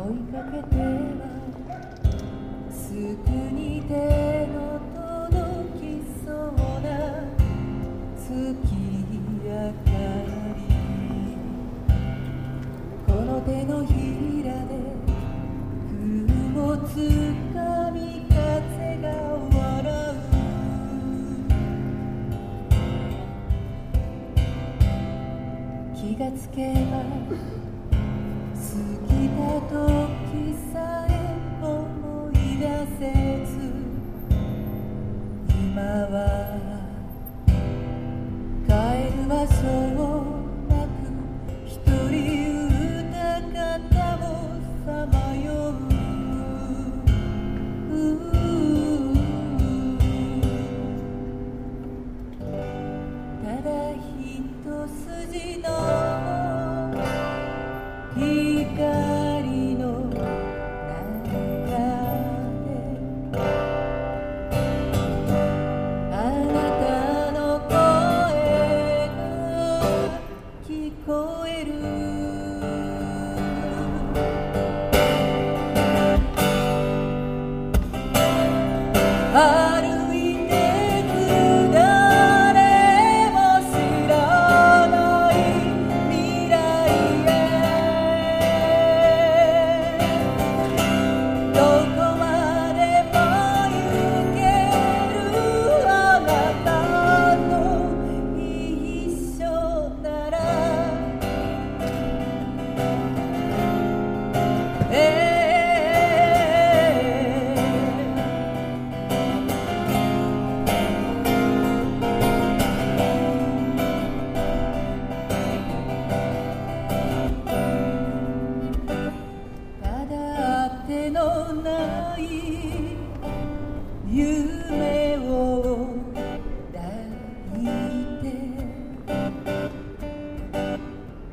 追いかけてはすぐに手の届きそうな月明かりこの手のひらで雲つかみ風が笑う気がつけば過ぎた時さえ思い出せず今は帰る場所をえる。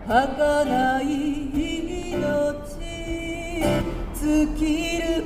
儚い命尽きる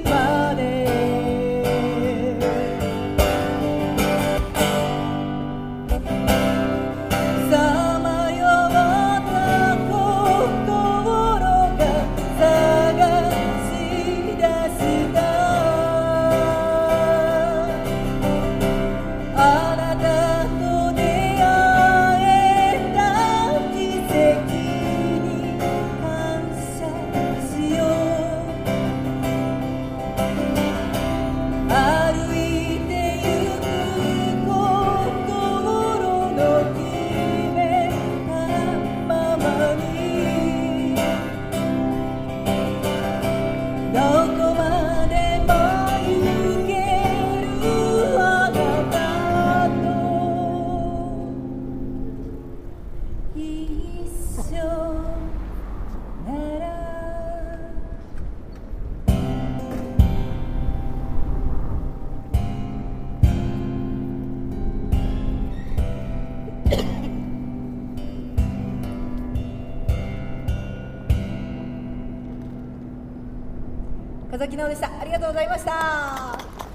風木直でした。ありがとうございました。